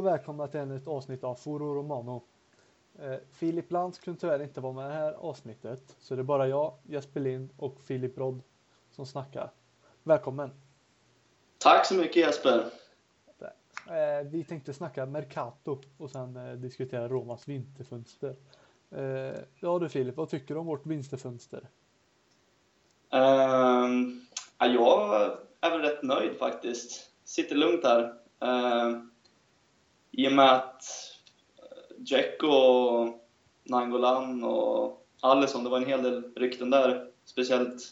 välkomna till ännu ett avsnitt av Foro Romano. Eh, Filip Lantz kunde tyvärr inte vara med i det här avsnittet, så det är bara jag, Jesper Lind och Filip Rodd som snackar. Välkommen! Tack så mycket Jesper! Eh, vi tänkte snacka Mercato och sen eh, diskutera Romas vinterfönster. Eh, ja du Filip, vad tycker du om vårt vinterfönster? Um, ja, jag är väl rätt nöjd faktiskt. Sitter lugnt här. Uh, i och med att eh, Dzeko och Nangolan och Alisson, det var en hel del rykten där. Speciellt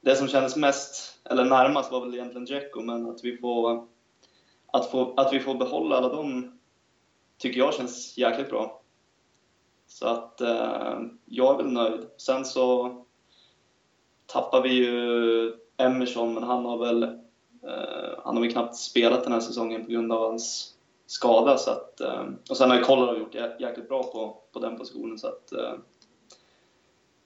det som kändes mest, eller närmast var väl egentligen Dzeko, men att vi får att, få, att vi får behålla alla dem tycker jag känns jäkligt bra. Så att eh, jag är väl nöjd. Sen så tappar vi ju Emerson, men han har väl eh, han har väl knappt spelat den här säsongen på grund av hans skada. Så att, eh, och sen har ju Kolarov gjort jäkligt bra på, på den positionen. Så att, eh,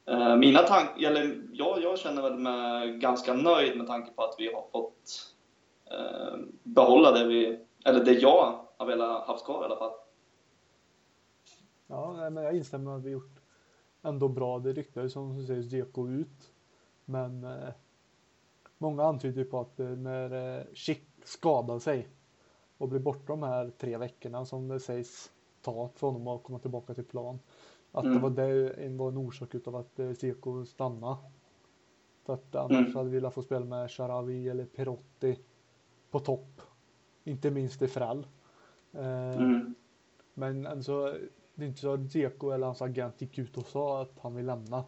eh mina tankar, eller jag, jag känner väl mig ganska nöjd med tanke på att vi har fått eh, behålla det vi, eller det jag har velat haft kvar i alla fall. Ja, men jag instämmer med att vi gjort ändå bra. Det ryktades som du säger Zeko ut. Men eh, många antyder på att eh, när eh, Schick skadar sig och blir borta de här tre veckorna som det sägs ta för honom att komma tillbaka till plan. Att mm. det var, det, var en orsak utav att eh, Zeko stannade. För att annars mm. hade vi velat få spela med Sharawi eller Perotti på topp. Inte minst i Frall. Eh, mm. Men alltså, det är inte så att Dzeko eller hans agent gick ut och sa att han vill lämna.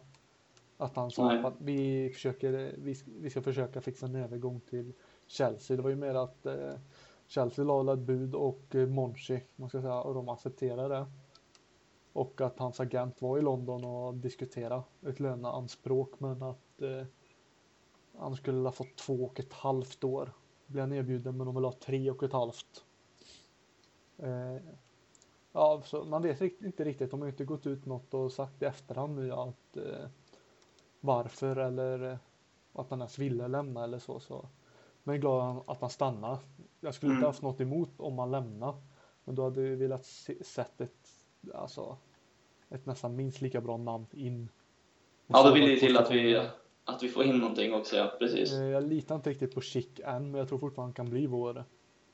Att han sa att vi, försöker, vi, vi ska försöka fixa en övergång till Chelsea. Det var ju mer att eh, Chelsea la ett bud och eh, Monchi, man ska säga, och de accepterade det. Och att hans agent var i London och diskuterade ett löneanspråk men att eh, han skulle ha fått två och ett halvt år Blev han erbjuden men de vill ha tre och ett halvt. Eh, ja, så man vet inte riktigt. De har inte gått ut något och sagt i efterhand nu att eh, varför eller eh, att han ens ville lämna eller så. så. Men glad att han stannar. Jag skulle mm. inte haft något emot om han lämnar. Men då hade vi velat se, sett ett, alltså, ett nästan minst lika bra namn in. Ja, då vill det till att vi att vi får in någonting också, ja. Precis. Eh, jag litar inte riktigt på Chic än, men jag tror fortfarande han kan bli vår,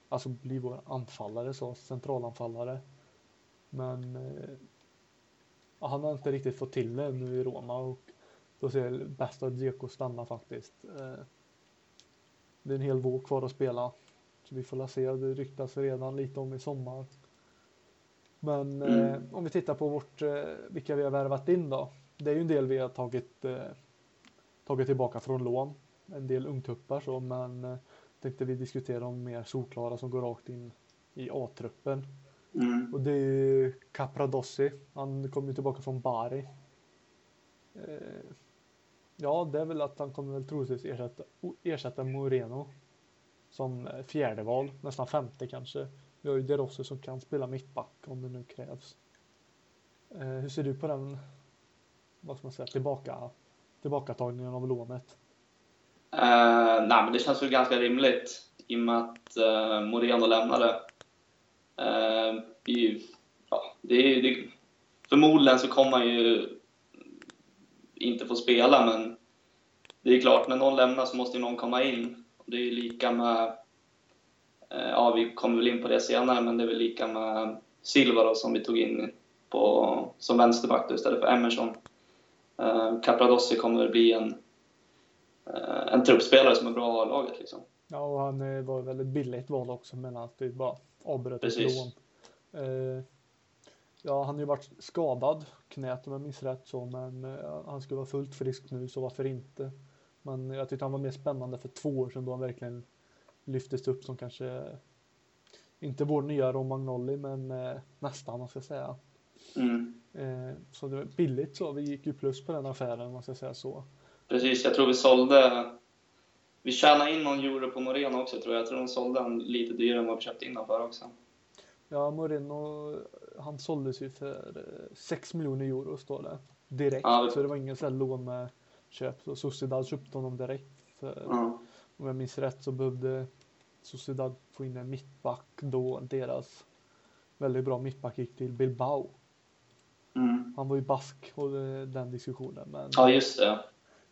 alltså bli vår anfallare, så centralanfallare. Men eh, han har inte riktigt fått till det nu i Roma och då ser jag bäst att Dzeko stanna faktiskt. Eh, det är en hel våg kvar att spela. Så vi får la se, det ryktas redan lite om i sommar. Men mm. eh, om vi tittar på vårt, eh, vilka vi har värvat in då. Det är ju en del vi har tagit eh, tagit tillbaka från lån. En del ungtuppar så, men eh, tänkte vi diskutera om mer solklara som går rakt in i A-truppen. Mm. Och det är ju Capradossi. Han kommer ju tillbaka från Bari. Ja, det är väl att han kommer väl troligtvis ersätta, ersätta Moreno som eh, fjärde val, nästan femte kanske. Vi har ju Derossi som kan spela mittback om det nu krävs. Eh, hur ser du på den, vad ska man säga, tillbaka tillbakatagningen av lånet? Uh, nej, men det känns väl ganska rimligt i och med att uh, Moreno lämnade. Uh, i, ja, det, det, förmodligen så kommer han ju inte få spela, men det är klart, när någon lämnar så måste ju någon komma in. Det är ju lika med, uh, ja vi kommer väl in på det senare, men det är väl lika med Silva då, som vi tog in på, som vänsterback istället för Emerson. Eh, Capradossi kommer bli en, eh, en truppspelare som är bra i laget. Liksom. Ja, och han eh, var väldigt billigt val också, men att vi bara avbröt ett lån. Ja, han har ju varit skadad, knät om jag minns rätt så, men han skulle vara fullt frisk nu, så varför inte? Men jag tyckte han var mer spännande för två år sedan då han verkligen lyftes upp som kanske inte vår nya Romagnoli, men nästan, man ska säga. Mm. Eh, så det var billigt så. Vi gick ju plus på den affären man ska säga så. Precis, jag tror vi sålde... Vi tjänade in någon euro på Moreno också tror jag. Jag tror de sålde han lite dyrare än vad vi köpte in honom för också. Ja, Moreno, han såldes ju för 6 eh, miljoner euro står det. Direkt, ja, det... så det var ingen sån lån med köp. Så Sociedad köpte honom direkt. För, ja. Om jag minns rätt så behövde Sociedad få in en mittback då deras väldigt bra mittback gick till Bilbao. Mm. Han var ju bask och eh, den diskussionen. Men, Ja, just det.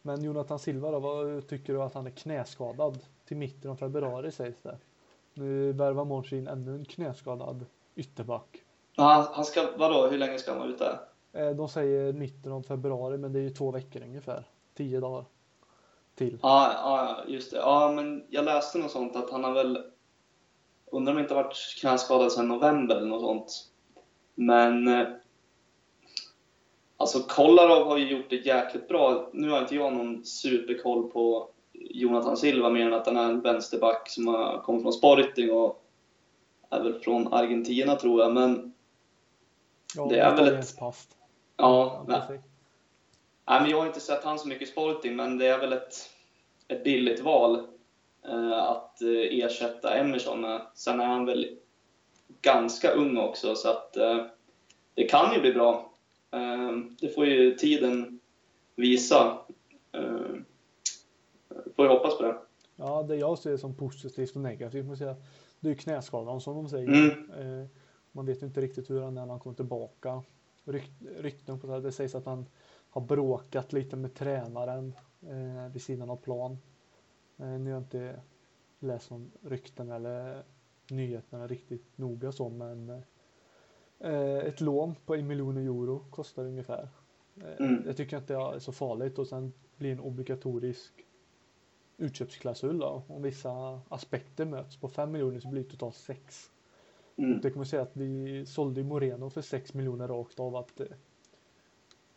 men Jonathan Silva då, vad tycker du att han är knäskadad? Till mitten av februari sägs det. Nu värvar Monchi in ännu en knäskadad ytterback. Han, han ska, vadå, hur länge ska han vara ute? Eh, De säger mitten av februari, men det är ju två veckor ungefär. Tio dagar till. Ja, ja, just det. Ja, men jag läste något sånt att han har väl... Undrar om han inte varit knäskadad sedan november eller något sånt. Men... eh, Alltså Kolarov har ju gjort det jäkligt bra. Nu har inte jag någon superkoll på Jonathan Silva mer än att han är en vänsterback som har kommit från Sporting och är väl från Argentina tror jag. Men Ja, Det är väl ett- pass. ja, nej, precis. Nej, men jag har inte sett han så mycket i Sporting, men det är väl ett, ett billigt val eh, att eh, ersätta Emerson med. Sen är han väl ganska ung också, så att eh, det kan ju bli bra. Eh, det får ju tiden visa. Får ju hoppas på det. Ja, det jag ser som positivt och negativt, måste jag säga, det är ju knäskadan som de säger. Mm. Eh, man vet ju inte riktigt hur han är när han kommer tillbaka. Ryk, rykten på det, här, det sägs att han har bråkat lite med tränaren eh, vid sidan av plan. Eh, nu har jag inte läst om rykten eller nyheterna riktigt noga så, men eh, ett lån på en miljon euro kostar ungefär. Eh, Mm. Jag tycker inte det är så farligt och sen blir en obligatorisk utköpsklausul då. Om vissa aspekter möts på 5 miljoner så blir det totalt 6. Mm. Det kan man säga att vi sålde Moreno för 6 miljoner rakt av att eh,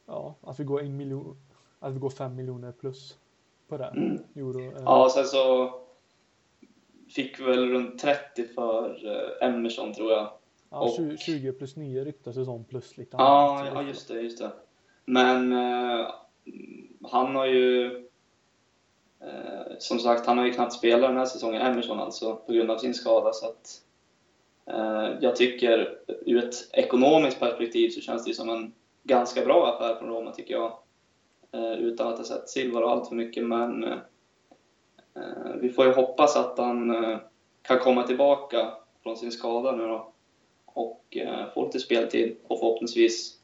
ja, att vi går en miljon, att vi går 5 miljoner plus på det. Mm. Euro, eh, Ja, och sen så fick vi väl runt 30 för eh, Emerson, tror jag. ja, och- 20, 20 plus 9 ryktas det som plus lite Ja, annat. ja just det, just det. Men eh, han har ju... Eh, som sagt, han har ju knappt spelat den här säsongen, Emerson alltså, på grund av sin skada. Så att, eh, jag tycker, ur ett ekonomiskt perspektiv så känns det som en ganska bra affär från Roma, tycker jag. Eh, utan att ha sett Silva allt för mycket, men eh, vi får ju hoppas att han eh, kan komma tillbaka från sin skada nu då och eh, få lite speltid och förhoppningsvis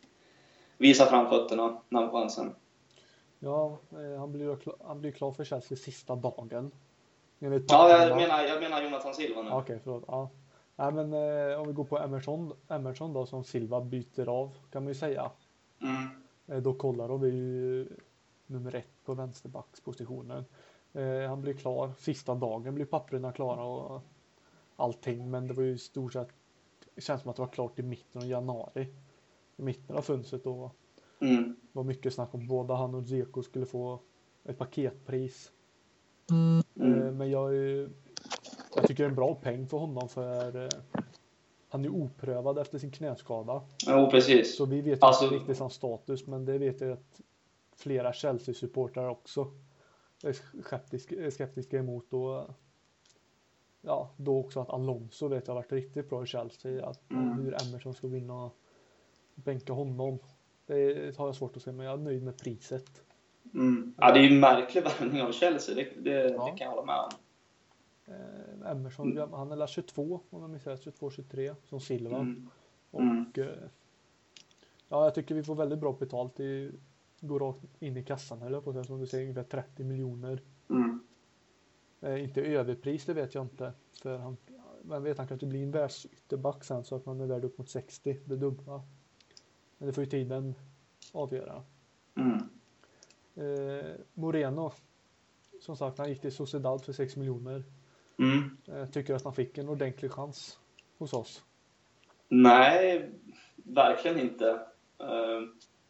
visa framfötterna när han får chansen. Ja, eh, han blir han blir klar för Chelsea sista dagen. Enligt Ja, jag menar, jag menar Jonathan Silva nu. Okej, förlåt. Ja. Nej, men eh, om vi går på Emerson, Emerson då som Silva byter av kan man ju säga. Mm. Eh, då Kolarov är ju nummer ett på vänsterbackspositionen. Eh, han blir klar. Sista dagen blir papperna klara och allting. Men det var ju i stort sett. Det känns som att det var klart i mitten av januari. I mitten av fönstret då Mm. var mycket snack om både han och Dzeko skulle få ett paketpris. Mm. Eh, Men jag, jag tycker det är en bra peng för honom för eh, han är oprövad efter sin knäskada. Jo, precis. Så vi vet Alltså- inte riktigt hans status, men det vet jag att flera Chelsea-supportrar också är skeptiska, skeptiska emot. Och, ja, då också att Alonso vet jag har varit riktigt bra i Chelsea. Att Mm. hur Emerson ska vinna och bänka honom. Det har jag svårt att se, men jag är nöjd med priset. Mm. Ja, det är ju en märklig värvning av Chelsea, det, det, Ja. det kan jag hålla med om. Eh, Emerson, Mm. han är väl 22 om jag minns rätt, 22-23 som Silva. Mm. Och Mm. eh, ja, jag tycker vi får väldigt bra betalt. Det går rakt in i kassan eller på att säga, som du säger, ungefär 30 miljoner. Mm. Eh, inte överpris, det vet jag inte. För han, vem vet, han kanske blir en världsytterback sen så att man är värd upp mot 60, det dubbla. Men det får ju tiden avgöra. Mm. Eh, Moreno, som sagt, han gick till Sociedad för 6 miljoner. Mm. Eh, tycker att han fick en ordentlig chans hos oss. Nej, verkligen inte. Eh,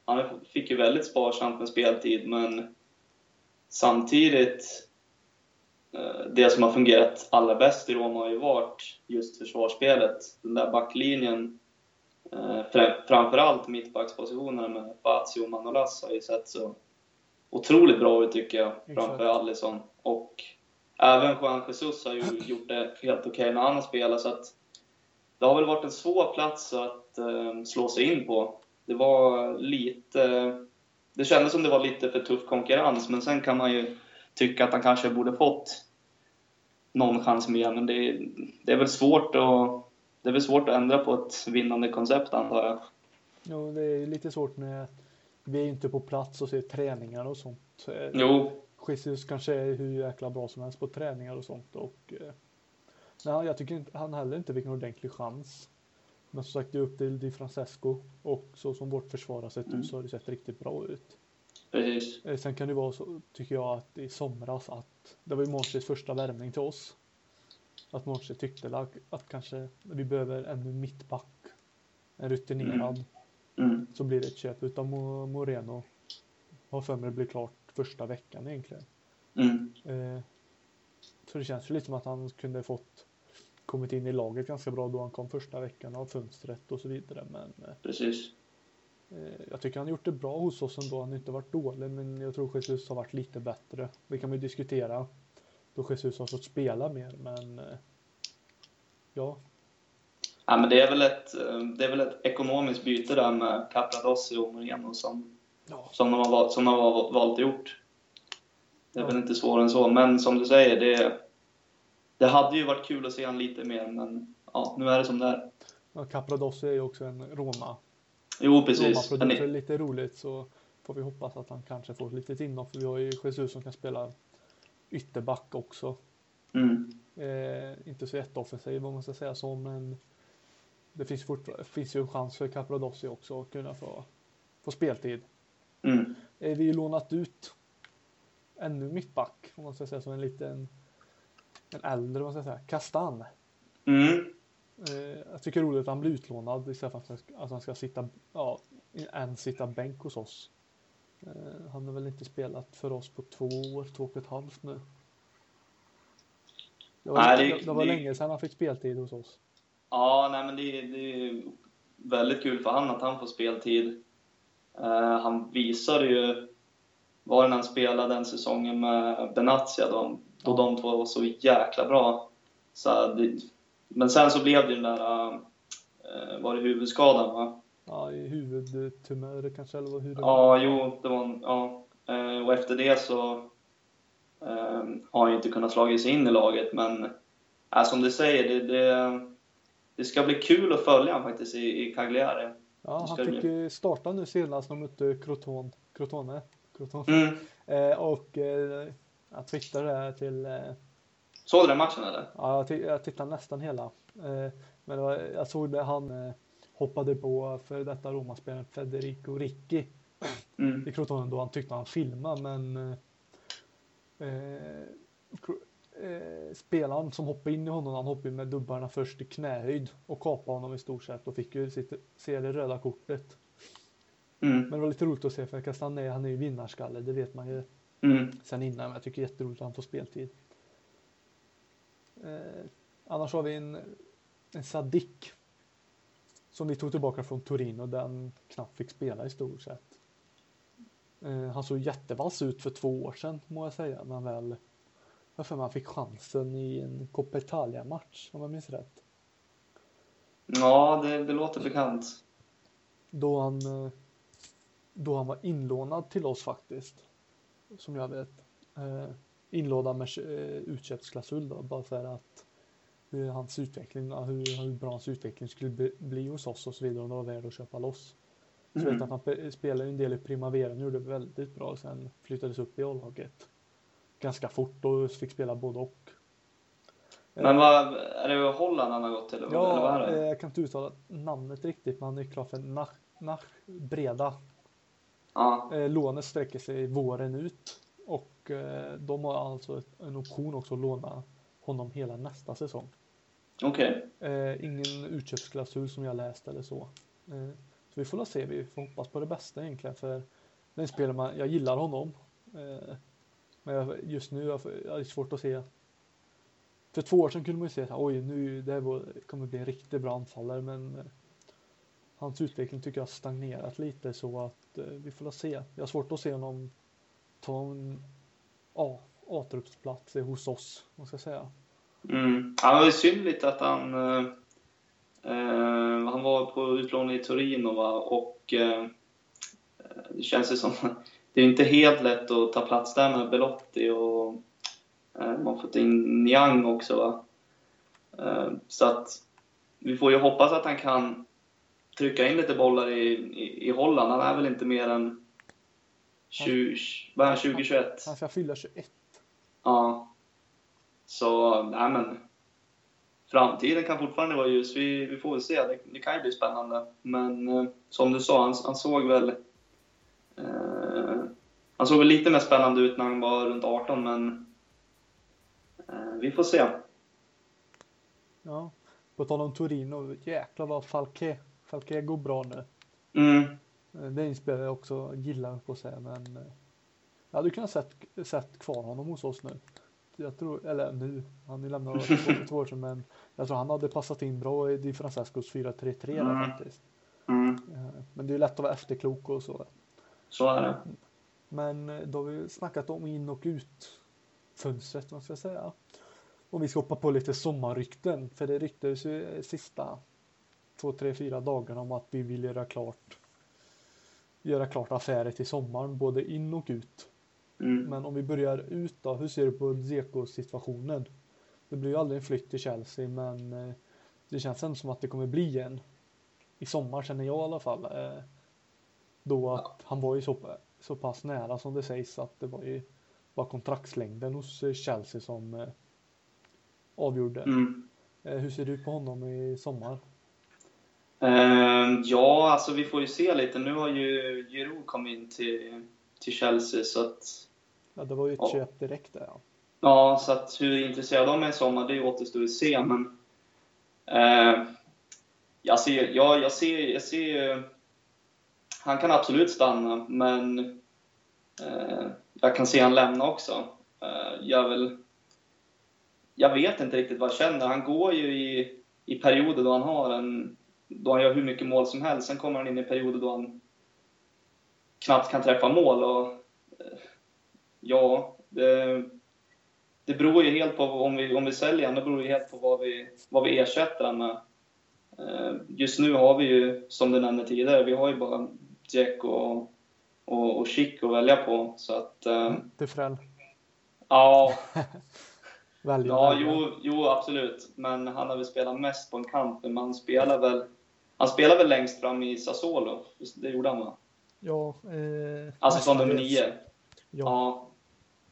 han fick ju väldigt sparsamt med speltid, men samtidigt eh, det som har fungerat allra bäst i Roma har ju varit just försvarsspelet. Den där backlinjen, framförallt mittbackspositionerna med Fazio och Manolas har ju sett så otroligt bra ut tycker jag, Exakt. framför Alisson. Och även Juan Jesus har ju gjort det helt okej när han har spelat, så att det har väl varit en svår plats att eh, slå sig in på. Det var lite... Det kändes som det var lite för tuff konkurrens, men sen kan man ju tycka att han kanske borde fått någon chans mer. Men det, det är väl svårt att... det är väl svårt att ändra på ett vinnande koncept antar jag. Jo, det är lite svårt när vi är inte på plats och ser träningar och sånt. Jo. Jesus kanske är hur jäkla bra som helst på träningar och sånt och eh, nej, jag tycker inte, han heller inte fick någon ordentlig chans. Men som sagt, det är upp till Di Francesco och så som vårt försvar har sett ut Mm. så har det sett riktigt bra ut. Precis. Eh, Sen kan det vara så, tycker jag, att i somras att det var ju Mårtsets första värvning till oss. Att Mårtset tyckte att, att kanske vi behöver ännu mittback. En rutinerad. Mm. Så blir det ett köp utav Mo- Moreno. Har för mig det blir klart första veckan egentligen. Mm. Eh, så det känns ju lite som att han kunde fått kommit in i laget ganska bra då han kom första veckan av fönstret och så vidare. Men eh, Precis. Eh, Jag tycker han gjort det bra hos oss ändå. Han har inte varit dålig, men jag tror Jesus har varit lite bättre. Det kan ju diskutera. Då Jesus har fått spela mer, men eh, ja, Ja, men det, är väl ett, eh, det är väl ett ekonomiskt byte där med Capradossi och Moreno som, ja, som de har, valt, som de har valt att gjort. Det är Ja. väl inte svårare än så, men som du säger, det, det hade ju varit kul att se han lite mer, men ja, nu är det som det är. ja Capradossi är ju också en Roma. Jo, precis. Roma-produkt. Är lite roligt så får vi hoppas att han kanske får lite inhopp. För vi har ju Jesus som kan spela ytterback också. mm, Eh, inte så jätteoffensiv om man ska säga så, men det finns, finns ju en chans för Capradossi också att kunna få, få speltid. mm, är vi lånat ut ännu mittback om man ska säga som en liten en äldre, vad ska jag säga, Kastan. mm, Eh, jag tycker det är roligt att han blir utlånad istället för att han ska, att han ska sitta, ja, en sitta bänk hos oss. Eh, han har väl inte spelat för oss på två år, två och ett halvt nu. Det var, Nej, det, det- var det- länge sedan han fick speltid hos oss. Ja, nej, men det, det är väldigt kul för han att han får speltid. Eh, han visade ju, var det när han spelade den säsongen med Benatia, då, då Ja. de två var så jäkla bra. Så det, men sen så blev det den där, eh, var det huvudskadan va? Ja, i huvudtumör kanske, eller vad- hur det Ja, jo, det var en, ja. Eh, Och efter det så eh, har han ju inte kunnat slå sig in i laget, men äh, som du säger, det, det, det ska bli kul att följa honom faktiskt i, i Cagliari. Ja, han fick ju starta nu senast när de mötte Crotone. Crotone. Crotone. Mm. Eh, och eh, jag twittrade till, eh, Såg du den matchen eller? ja, jag, jag tittade nästan hela. Eh, men var, jag såg det han eh, hoppade på för detta Romaspelaren Federico Ricci Mm. i Crotone då han tyckte han filmade men eh, eh, eh, spelaren som hoppade in i honom, han hoppade med dubbarna först i knähöjd och kapade honom i stort sett och fick ju sitt, se det röda kortet. Mm. Men det var lite roligt att se för Castagne, han är ju vinnarskalle, det vet man ju Mm. sen innan. Men jag tycker jätteroligt att han får speltid. Eh, annars har vi en, en Sadik. Som vi tog tillbaka från Torino där han knappt fick spela i stort sett. Eh, han såg jättevass ut för två år sedan må jag säga. Men väl, jag för mig han fick chansen i en Coppa Italia-match om jag minns rätt. Ja, det, det låter bekant. Då han, eh, då han var inlånad till oss faktiskt. Som jag vet. Eh, inlånad med eh, utköpsklausul då. Bara för att hur hans utveckling, hur, hur bra hans utveckling skulle bli, hos oss och så vidare. Om det var värt att köpa loss. Så vet jag att han pe- spelade en del i Primavera och gjorde det väldigt bra. Sen flyttades upp i A-laget. Ganska fort och fick spela både och. Men vad, är det Holland han har gått till? eller vad Ja, är det? eh, jag kan inte uttala namnet riktigt, men han är klar för Nach, Nach Breda. Ja, Eh, lånet sträcker sig våren ut och eh, de har alltså en option också att låna honom hela nästa säsong. okej. Eh, ingen utköpsklausul som jag läst eller så. Eh, så vi får se, vi får hoppas på det bästa egentligen för den spelar man, jag gillar honom. Eh, men jag, just nu jag, jag är svårt att se. För två år sedan kunde man ju se att oj nu det här kommer bli en riktigt bra anfallare men hans utveckling tycker jag har stagnerat lite så att vi får se. Jag har svårt att se honom ta en A, A-truppsplats hos oss, vad ska jag säga. Mm. Ja, det var ju synd lite att han... Eh, eh, han var på utlåning i Torino va? och eh, det känns ju som... Det är inte helt lätt att ta plats där med Belotti och eh, man har fått in Niang också va. Eh, så att vi får ju hoppas att han kan trycka in lite bollar i, i, i Holland. Han är väl inte mer än 20, vad är han, 2021? Han ska fylla 21. Ja. Så, nej men. Framtiden kan fortfarande vara ljus. Vi, vi får väl se. Det, det kan ju bli spännande. Men eh, som du sa, han, han såg väl... Eh, han såg väl lite mer spännande ut när han var runt 18, men... Eh, vi får se. Ja. På tal om Torino, jäklar vad Falke, Falke går bra nu. Mm. Eh, Det spelare jag också gillar på att säga, men eh, jag hade kunnat sett, sett kvar honom hos oss nu. Jag tror, eller nu, han är lämnat för två år sedan, men jag tror han hade passat in bra i Di Francescos 4-3-3 där Mm. faktiskt. Mm. Eh, Men det är lätt att vara efterklok och så. Så är det. Men eh, då har vi snackat om in och ut fönstret, vad ska jag säga. Och vi ska hoppa på lite sommarrykten, för det ryktades ju eh, sista två, tre, fyra dagarna om att vi vill göra klart göra klart affärer till sommaren, både in och ut. Mm. Men om vi börjar ut då, hur ser du på Zeko situationen? Det blir ju aldrig en flytt till Chelsea, men eh, det känns ändå som att det kommer bli en i sommar känner jag i alla fall. Eh, Då att han var ju så, så pass nära som det sägs att det var ju bara kontraktslängden hos eh, Chelsea som avgjorde. Mm. Hur ser du på honom i sommar? Ehm, ja, alltså vi får ju se lite. Nu har ju Giroud kommit in till, till Chelsea, så att... Ja, det var ju ett Ja. köp direkt där. Ja. Ja, så att hur intresserade de är i sommar, det återstår att se, men... Eh, jag ser, ja, jag ser, jag ser Han kan absolut stanna, men... Eh, jag kan se han lämna också. Eh, jag vill... Jag vet inte riktigt vad jag känner. Han går ju i, i perioder då han har en... Då han gör hur mycket mål som helst. Sen kommer han in i perioder då han knappt kan träffa mål. Och, eh, ja, det, det beror ju helt på om vi, om vi säljer honom, det beror ju helt på vad vi, vad vi ersätter honom med. Eh, Just nu har vi ju, som du nämnde tidigare, vi har ju bara Jack och, och, och Chic att välja på. Så att, eh, Defrell. ja, Välja ja välja. jo, jo, absolut. Men han har väl spelat mest på en kant, men han spelar väl, han spelar väl längst fram i Sassuolo. Det gjorde han va? Ja, eh, Alltså som nummer nio. Ja. Ja.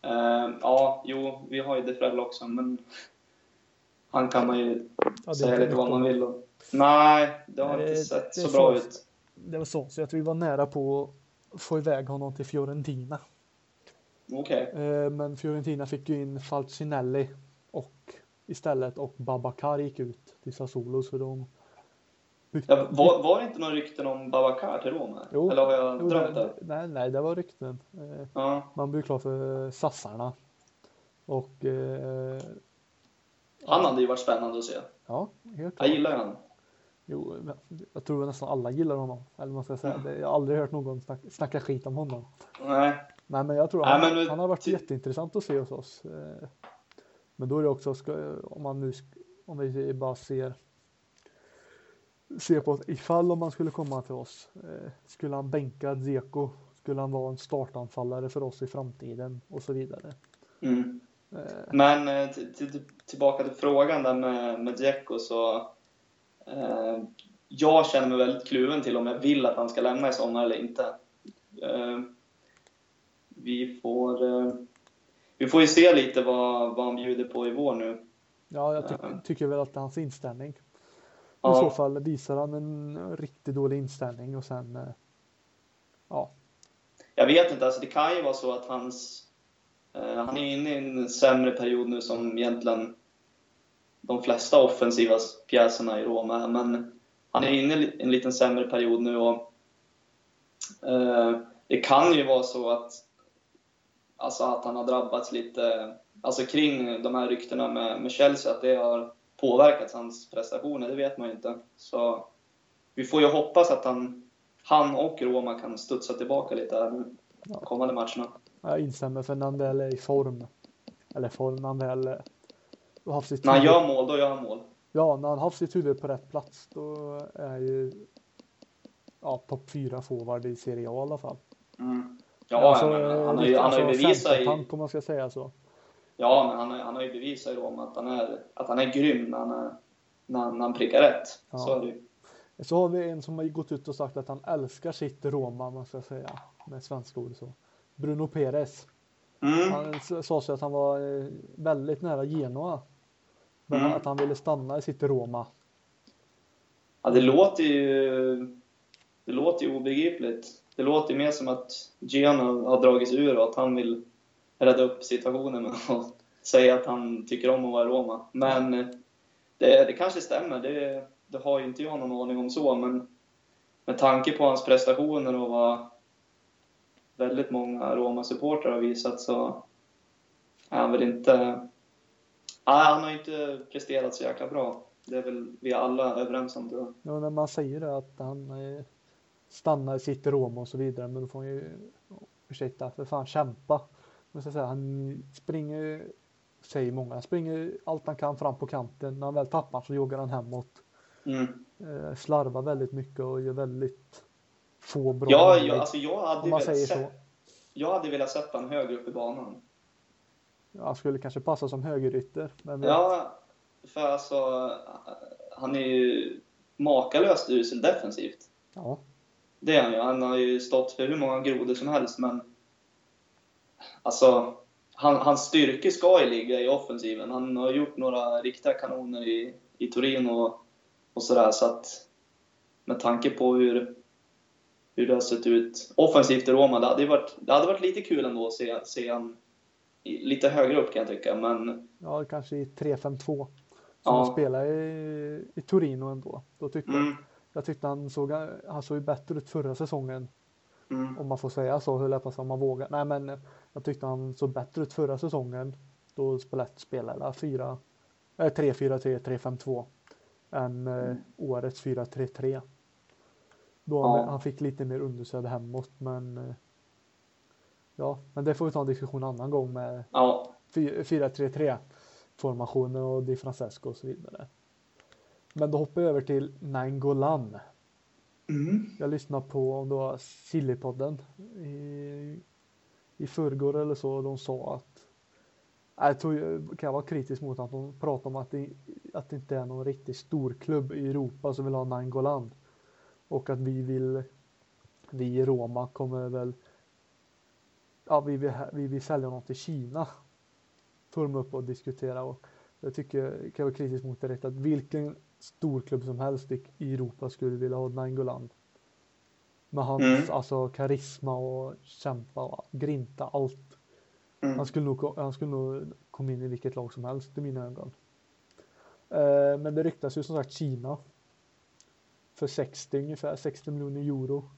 Eh, ja, jo, vi har ju Defrell också, men han kan man ju Ja, det säga lite vad man vill. Och... Nej, det har Nej, inte sett det så bra så. ut. Det var så, så att vi var nära på att få iväg honom till Fiorentina. Okej. Eh, men Fiorentina fick ju in Falcinelli och istället och Babakar gick ut till Sassuolo så de. Ja, var, var det inte några rykten om Babakar till Roma? Jo, Eller har jag Jo, drömt det, nej, nej, det var rykten. Ja. man blir klar för sassarna. Och eh, Han hade ju varit spännande att se. ja, helt Jag klart. gillar ju honom. Jo, jag tror nästan alla gillar honom. Eller man ska säga. Det, jag har aldrig hört någon snack, snacka skit om honom. Nej. Nej, men jag tror Nej, han, men han har varit ty- jätteintressant att se hos oss. Eh, Men då är det också, om man nu, om vi bara ser ser på att ifall om man skulle komma till oss, eh, skulle han bänka Zeko, skulle han vara en startanfallare för oss i framtiden och så vidare. Mm. Eh, Men eh, till, till, tillbaka till frågan där med, med Dzeko så... Eh, jag känner mig väldigt kluven till om jag vill att han ska lämna i sommar eller inte. Eh, vi får... Eh, vi får ju se lite vad, vad han bjuder på i vår nu. Ja, jag ty- tycker väl att hans inställning. I Ja. så fall visar han en riktigt dålig inställning och sen eh, ja, Jag vet inte, alltså det kan ju vara så att hans... Eh, han är inne i en sämre period nu som egentligen de flesta offensiva pjäserna i Roma är, men han är inne i en liten sämre period nu och eh, det kan ju vara så att alltså att han har drabbats lite alltså kring de här ryktena med, med Chelsea, att det har påverkat hans prestationer, det vet man ju inte. Så vi får ju hoppas att han, han och Roma kan studsa tillbaka lite här nu, Ja. kommande matcherna. jag instämmer för när han väl är i form. Eller form, när han väl eh, har haft sitt När han huvud- gör mål, då gör han mål. Ja, när han haft sitt huvud på rätt plats då är ju ja, topp fyra forward i Serie A i alla fall. Mm. Ja, Alltså, men han, har ju, han har ju alltså bevisat i, man ska säga så. Ja, men han, har- han har ju bevisat Roma att han är, att han är grym när han är, när, när han prickar rätt. Ja. Så är det ju. Så har vi en som har gått ut och sagt att han älskar sitt Roma, man ska säga, med svenska ord så. Bruno Perez. Mm. Han sa sig att han var eh, väldigt nära Genoa. Men Mm. att han ville stanna i sitt Roma. Ja, det låter ju... Det låter ju obegripligt. Det låter mer som att Gian har dragit sig ur och att han vill rädda upp situationen med att säga att han tycker om att vara i Roma. Men det, det kanske stämmer. Det, det har ju inte jag någon aning om så, men med tanke på hans prestationer och vad väldigt många Roma-supportrar har visat så är han väl inte... Nej, han har inte presterat så jäkla bra. Det är väl vi alla överens om tror jag. Ja, när man säger det att han eh, stannar i sitt Roma och så vidare, men då får han ju, ursäkta, för fan kämpa. Men så att säga, han springer, säger många, han springer allt han kan fram på kanten. När han väl tappar så joggar han hemåt. Mm. Eh, slarvar väldigt mycket och gör väldigt få bra Ja, jag, alltså jag hade man säger så. Jag hade velat sätta honom högre upp i banan. Han skulle kanske passa som högerytter. Men Ja, för alltså han är ju makalöst usel defensivt. ja, Det är han ju. Han har ju stått för hur många grodor som helst, men alltså han, hans styrka ska ju ligga i offensiven. Han har gjort några riktiga kanoner i, i Turin och, och sådär, så att med tanke på hur, hur det har sett ut offensivt i Roma, det hade, varit, det hade varit lite kul ändå att se, se han lite högre upp kan jag tycka, men ja, kanske i 3-5-2. Som Ja. han spelade i, i Torino ändå. Då tyckte jag, mm, jag tyckte han såg, han såg bättre ut förra säsongen. Mm, Om man får säga så, hur lätt man vågar. Nej men jag tyckte han såg bättre ut förra säsongen. Då spelade spelade 4, eh, 3-4-3, 3-5-2. Än eh, årets 4-3-3. Då han, Ja. han fick lite mer understöd hemåt men eh, Ja, men det får vi ta en diskussion en annan gång med ja, 4-3-3 formationer och Di Francesco och så vidare. Men då hoppar jag över till Nangolan mm, Jag lyssnade på om det var Sillypodden i, i förrgår eller så. De sa att jag tror, kan jag vara kritisk mot att de pratar om att det, att det inte är någon riktigt stor klubb i Europa som vill ha Nangolan. Och att vi vill, vi i Roma kommer väl, ja vi vill, vi vill sälja något till Kina. Tog de upp och diskutera och jag tycker, kan jag vara kritisk mot det rätt att vilken storklubb som helst i i Europa skulle vilja ha Nangolan. Med hans Mm. alltså karisma och kämpa och grinta allt. mm. Han skulle nog, han skulle nog komma in i vilket lag som helst i mina ögon. Eh, men det ryktas ju som sagt Kina. För 60 ungefär, 60 miljoner euro.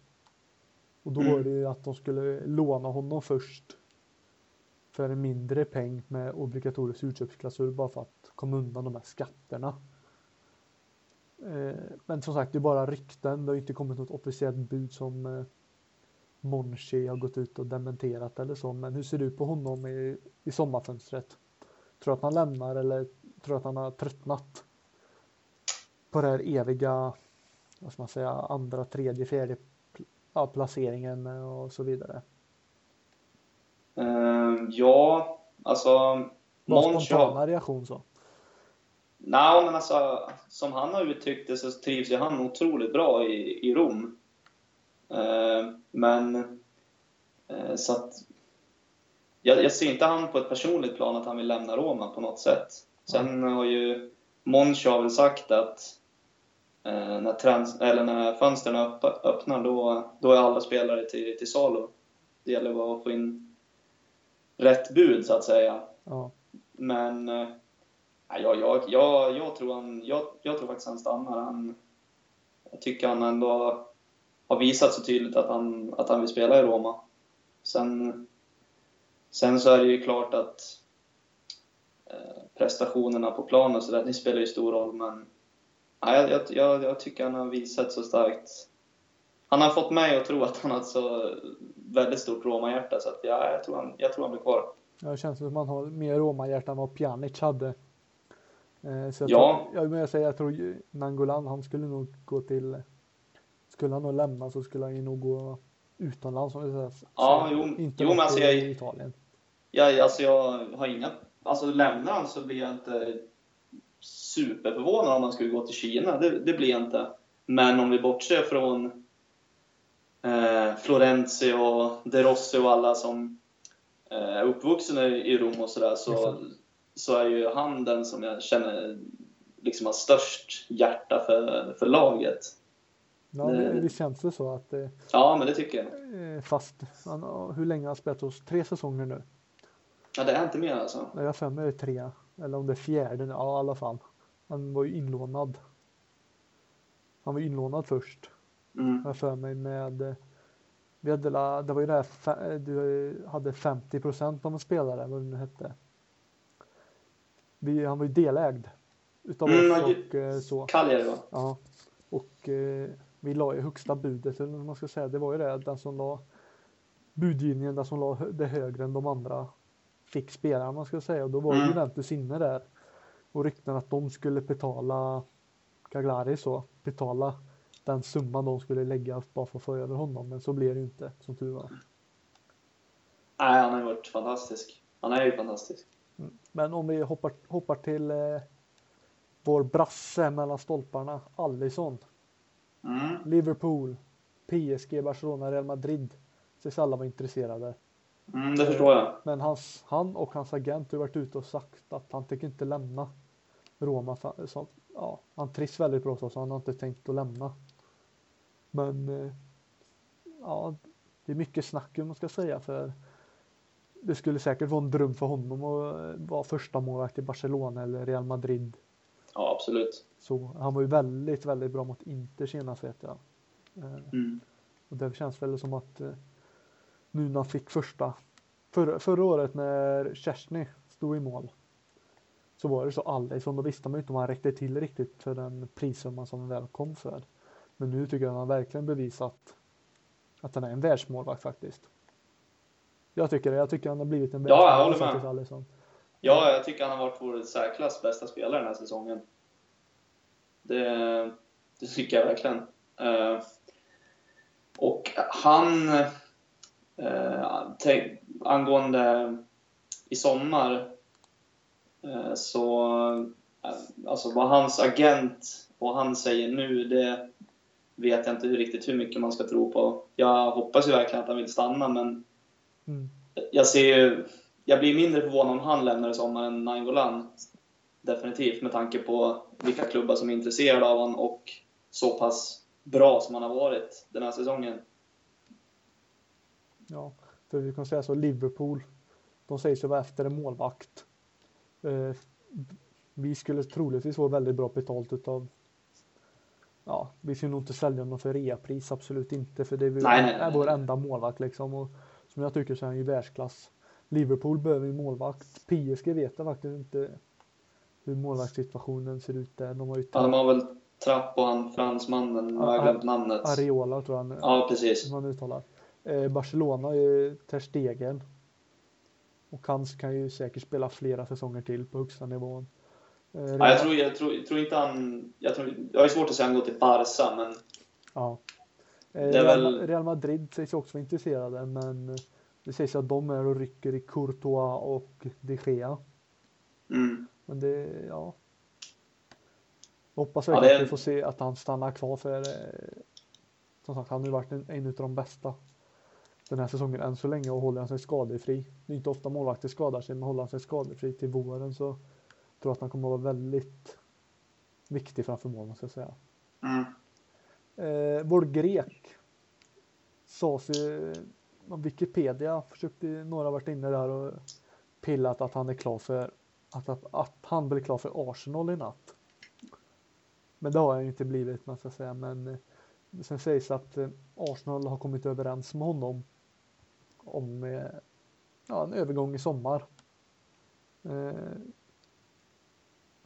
Och då Mm. var det ju att de skulle låna honom först. För en mindre peng med obligatorisk utköpsklausul bara för att komma undan de här skatterna. Eh, men som sagt, det är bara rykten. Det har inte kommit något officiellt bud som eh, Monchi har gått ut och dementerat eller så. Men hur ser ut på honom i, i sommarfönstret? Tror du att han lämnar eller tror du att han har tröttnat? På det här eviga, vad ska man säga, andra, tredje, fjärde ja, placeringen och så vidare. Ehm, ja, alltså Vad Monchi har... reaktion så. Nej, men alltså som han har uttryckt det så trivs ju han otroligt bra i, i Rom. Ehm, men eh, så att jag, jag ser inte han på ett personligt plan att han vill lämna Roma på något sätt. Sen har ju Monchi väl sagt att eh, när, trans, eller när fönstren öpp, öppnar då, då är alla spelare till, till salu. Det gäller bara att få in rätt bud så att säga. Ja, Men eh, jag, jag, jag, jag, tror han, jag, jag tror faktiskt han stannar. Han, jag tycker han ändå har visat så tydligt att han, att han vill spela i Roma. Sen, sen så är det ju klart att eh, prestationerna på planen så där, det spelar ju stor roll. Men nej, jag, jag, jag tycker han har visat så starkt. Han har fått mig att tro att han har ett så väldigt stort Roma-hjärta så att ja, jag, tror han, jag tror han blir kvar. Ja, det känns som att man har mer Roma-hjärta än vad Pjanic hade. Eh, så jag, Ja. tror, jag, men jag säger, jag tror Nangolan, han skulle nog gå till, skulle han nog lämna så skulle han ju nog gå utomlands. Om vi säger. Ja, Så jo, inte jo, men alltså i jag- Italien. Ja, alltså jag har inga... Alltså lämnar han så blir jag inte superförvånad om han skulle gå till Kina. Det, det blir jag inte. Men om vi bortser från eh, Florenzi och De Rossi och alla som eh, är uppvuxna i Rom och sådär så, så är ju han den som jag känner liksom har störst hjärta för, för laget. Ja, det, det känns det så att det, Ja, men det tycker jag. eh, fast han, hur länge har han spelat hos? Tre säsonger nu? Ja, det är inte mer alltså. Jag har för mig det är tre. Eller om det är fjärde nu. Ja, i alla fall. Han var ju inlånad. Han var inlånad först. Mm. jag för mig med eh, vi hade, det var ju det här, eh, du hade 50 procent av en spelare, vad det nu hette. Vi, han var ju delägd utav Mm, oss och eh, så. Cagliari va? Ja. Och eh, vi la ju högsta budet, eller vad man ska säga, det var ju det, den som la budgivningen, den som la det högre än de andra fick spela, man ska säga. Och då var ju Mm. Juventus inne där. Och rykten att de skulle betala Cagliari så, betala den summan de skulle lägga bara för att få över honom. Men så blev det ju inte, som tur var. Nej, han har ju varit fantastisk. Han är ju fantastisk. Men om vi hoppar, hoppar till eh, vår brasse mellan stolparna, Allison. Mm. Liverpool, PSG, Barcelona, Real Madrid. Sägs alla vara intresserade. Mm, det förstår jag. Men hans, han och hans agent har varit ute och sagt att han tänker inte lämna Roma. Så, ja, han trivs väldigt bra så, så han har inte tänkt att lämna. Men eh, ja, det är mycket snack om man ska säga för det skulle säkert vara en dröm för honom att eh, vara första målvakt i Barcelona eller Real Madrid. Ja, absolut. Så han var ju väldigt, väldigt bra mot Inter senast vet jag. Eh, Mm. och det känns väl som att eh, nu när han fick första förra, förra året när Kersny stod i mål så var det så så då visste man ju inte om han räckte till riktigt för den prissumman som han väl kom för. Men nu tycker jag att han verkligen bevisat att han är en världsmålvakt faktiskt. Jag tycker det. Jag tycker han har blivit en Ja, jag håller med. Ja, jag tycker han har varit vår särklass bästa spelare den här säsongen. Det, det tycker jag verkligen. Eh, och han, eh, angående i sommar, eh, så alltså vad hans agent och han säger nu, det vet jag inte riktigt hur mycket man ska tro på. Jag hoppas ju verkligen att han vill stanna, men Mm. jag ser jag blir mindre förvånad om han lämnar i sommar än Nainggolan. Definitivt, med tanke på vilka klubbar som är intresserade av honom och så pass bra som han har varit den här säsongen. Ja, för vi kan säga så Liverpool. De säger sig vara efter en målvakt. Eh, vi skulle troligtvis få väldigt bra betalt utav. Ja, vi skulle nog inte sälja honom för reapris, absolut inte, för det är, Nej, nej, nej, vår enda målvakt liksom. Och som jag tycker så är ju världsklass. Liverpool behöver ju målvakt. PSG vet jag faktiskt inte hur målvaktssituationen ser ut där. De har ju Ja, de har väl Trapp och han fransmannen, jag har glömt namnet. Areola tror jag Ja, precis. man uttalar. Eh, Barcelona är Ter Stegen. Och han kan ju säkert spela flera säsonger till på högsta nivån. Eh, Ja, jag, tror, jag, tror, jag tror inte han... Jag, tror, jag har svårt att säga han går till Barca, men ja. Eh, Real, Real Madrid sägs också vara intresserade men det sägs att de är och rycker i Courtois och de Gea. mm, Men det, ja. Jag hoppas Ja, verkligen det- att vi får se att han stannar kvar för eh, som sagt han har ju varit en, en av de bästa den här säsongen än så länge och håller han sig skadefri. Det är inte ofta målvakter skadar sig men håller han sig skadefri till våren så tror jag att han kommer att vara väldigt viktig framför mål måste jag säga. mm. Eh, vår grek sades eh, ju, om Wikipedia försökte, några varit inne där och pillat att han är klar för att, att, att han blir klar för Arsenal i natt. Men det har han ju inte blivit man ska säga men eh, sen sägs att eh, Arsenal har kommit överens med honom om eh, ja, en övergång i sommar. Eh,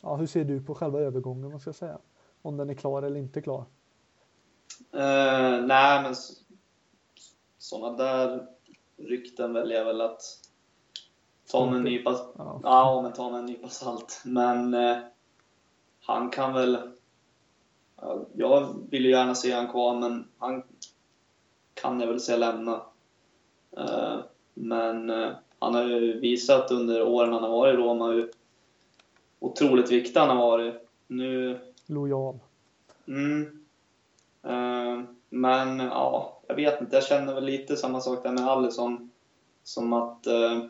ja, hur ser du på själva övergången man ska säga? Om den är klar eller inte klar? Eh, nej, men sådana där rykten väljer jag väl att ta med en nypa, Ja. ja, men ta med en nypa salt. Men eh, han kan väl... ja, Jag vill ju gärna se han kvar, men han kan jag väl se lämna. Eh, men han har ju visat under åren han har varit i Roma hur, otroligt viktig han har varit. Nu... Lojal. Mm. Ehm, men ja, jag vet inte. Jag känner väl lite samma sak där med Allison. Som att eh,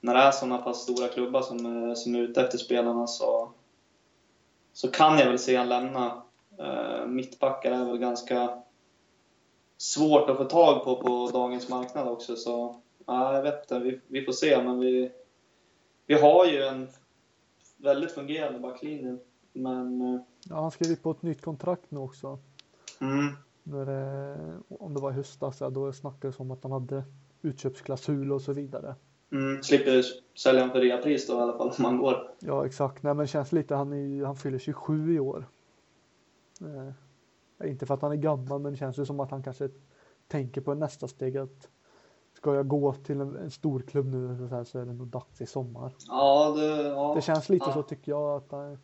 när det är sådana pass stora klubbar som, eh, som är ute efter spelarna så, så kan jag väl se han lämna. Eh, mittbackar är väl ganska svårt att få tag på på dagens marknad också. Så ja, jag vet inte, vi, vi får se. Men vi, vi har ju en väldigt fungerande backlinje. Men... Eh, ja, han skrev på ett nytt kontrakt nu också. Mm, det, om det var i höstas, då snackades det om att han hade utköpsklausul och så vidare. mm, slipper sälja honom för reapris då i alla fall om han går. Ja, exakt. Nej, men känns lite, han, är, han fyller 27 i år. Eh, inte för att han är gammal, men det känns ju som att han kanske tänker på nästa steg att ska jag gå till en, en stor klubb nu så, här, så är det nog dags i sommar. Ja, det... Ja. Det känns lite ja. så tycker jag att, han-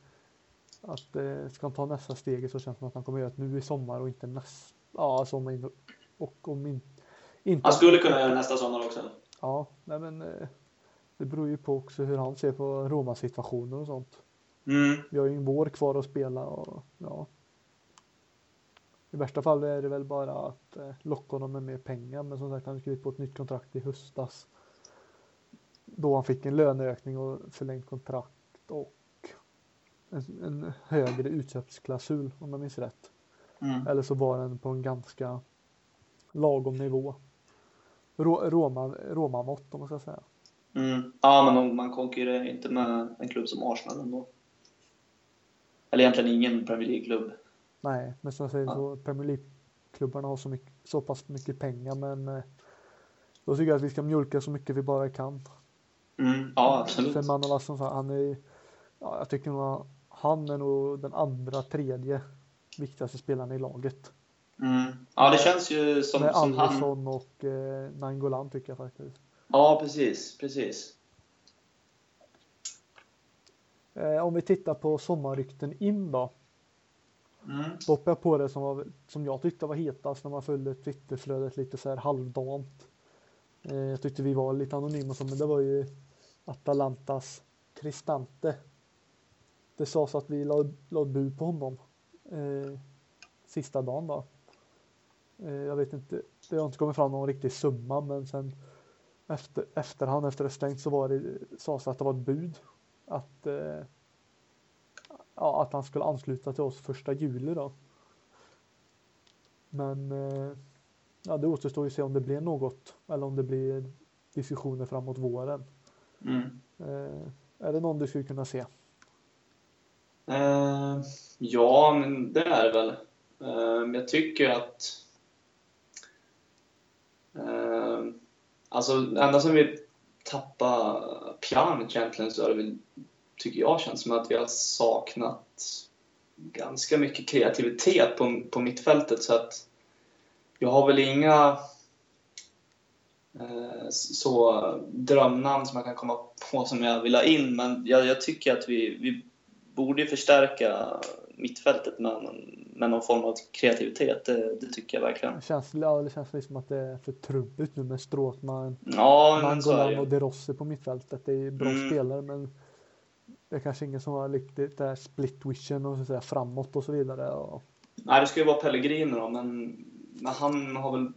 att eh, ska han ta nästa steg så känns det som att han kommer göra det nu i sommar och inte nästa, ja, sommar in, och om in, inte. Han skulle kunna göra det nästa sommar också. Ja, nej men eh, det beror ju på också hur han ser på Roma-situationen och sånt. Mm. Vi har ju en vår kvar att spela och ja. I värsta fall är det väl bara att eh, locka honom med mer pengar. Men som sagt, han skrev på ett nytt kontrakt i höstas. Då han fick en löneökning och förlängt kontrakt och en, en högre utköpsklausul om jag minns rätt. Mm. Eller så var den på en ganska lagom nivå. Rå- Roma, Roma-mått om man ska säga. Mm. Ja, men man konkurrerar inte med en klubb som Arsenal ändå. Eller egentligen ingen Premier League-klubb. Nej, men som jag säger Ja. så Premier League-klubbarna har så, mycket, så pass mycket pengar men eh, då tycker jag att vi ska mjölka så mycket vi bara kan. Mm. Ja, absolut. För Manolas som han är ja, jag tycker nog han är nog den andra, tredje viktigaste spelaren i laget. Mm. Ja, det känns ju som, Med som han... Andersson och eh, Nangolan tycker jag faktiskt. Ja, precis. Precis. Eh, om vi tittar på sommarrykten in då. Mm. Då jag på det som, var, som jag tyckte var hetast när man följde Twitterflödet lite så här halvdant. Eh, jag tyckte vi var lite anonyma så, men det var ju Atalantas Cristante. Det sades att vi la, la ett bud på honom eh, sista dagen då. Eh, jag vet inte, det har inte kommit fram någon riktig summa men sen efter, efterhand efter det stängt så var det, sades att det var ett bud. Att eh, ja, att han skulle ansluta till oss första juli då. Men eh, ja, det återstår ju att se om det blir något eller om det blir diskussioner framåt våren. Mm. Eh, är det någon du skulle kunna se? Uh, ja, men det är det väl. Uh, jag tycker att... Uh, alltså, ända sedan vi tappade Pjanic egentligen så har det väl, tycker jag, känns som att vi har saknat ganska mycket kreativitet på, på mittfältet. Så att jag har väl inga eh, så drömnamn som jag kan komma på som jag vill ha in. Men jag, jag tycker att vi, vi borde ju förstärka mittfältet med, med någon form av kreativitet. Det, det tycker jag verkligen. Det känns, ja, det känns lite som att det är för trubbigt nu med Stråtman, Ja, Mangolan och ju. De Rossi på mittfältet. Det är bra Mm. spelare men det är kanske ingen som har riktigt det här split vision och så säga framåt och så vidare. Och, Nej, det ska ju vara Pellegrino då, men, men han har väl...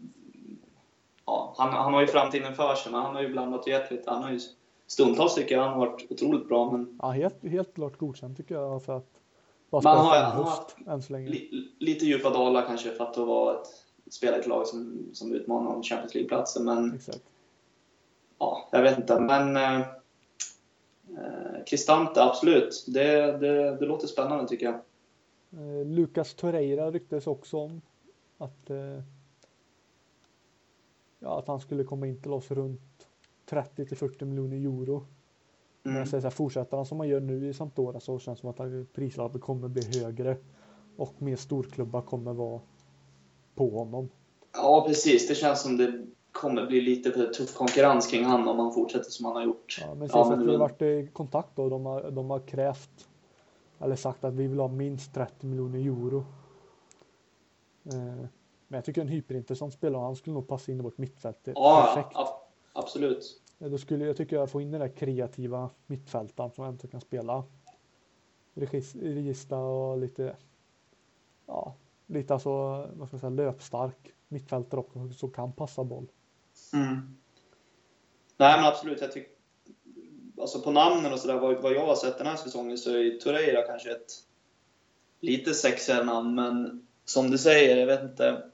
Ja, han, han har ju framtiden för sig, men han har ju blandat och gett lite. Han har ju stundtals tycker jag han har varit otroligt bra, men ja, helt, helt klart godkänt tycker jag för att bara spela han har- han har höst än så länge. li, lite djupa dalar kanske för att vara ett, spela i ett lag som, som utmanar om Champions League-platser. Men Exakt. ja, jag vet inte. Men eh, eh, absolut. Det, det, det låter spännande tycker jag. Eh, Lucas Torreira ryktades också om att, eh, ja, att han skulle komma in till oss runt 30 till 40 miljoner euro. Men Mm. jag säger så här, fortsätter han som han gör nu i Sampdoria så känns det som att prislappen kommer bli högre och mer storklubbar kommer vara på honom. Ja, precis. Det känns som det kommer bli lite för tuff konkurrens kring han om han fortsätter som han har gjort. Ja, men Ja, ja, men att vi har varit i kontakt då, de har, de har krävt eller sagt att vi vill ha minst 30 miljoner euro. Eh, men jag tycker en hyperintressant spelare, han skulle nog passa in i vårt mittfält Ja, perfekt. Absolut. Då skulle jag tycker jag få in den där kreativa mittfältaren som ändå kan spela regis- regista och lite, ja, lite alltså, vad ska jag säga, löpstark mittfältare också som kan passa boll. Mm. Nej, men absolut. Jag tycker, alltså på namnen och sådär, vad, vad jag har sett den här säsongen, så är Torreira kanske ett lite sexigare namn. Men som du säger, jag vet inte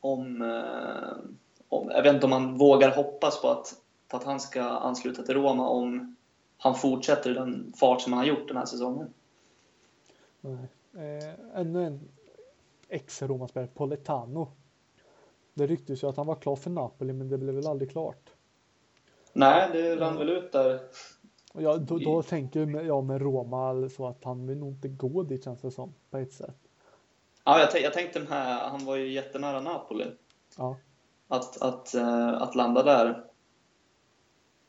om, eh, om jag vet inte om man vågar hoppas på att, på att han ska ansluta till Roma om han fortsätter i den fart som han har gjort den här säsongen. Nej. Eh, ännu en ex-Romaspelare, Poletano. Det ryktes ju att han var klar för Napoli, men det blev väl aldrig klart. Nej, det rann väl ut där. Jag, då, då tänker jag med Roma så att han vill nog inte gå dit känns det som, på ett sätt. Ja, jag, jag tänkte med, han var ju jättenära Napoli. Ja. Att, att, uh, att landa där.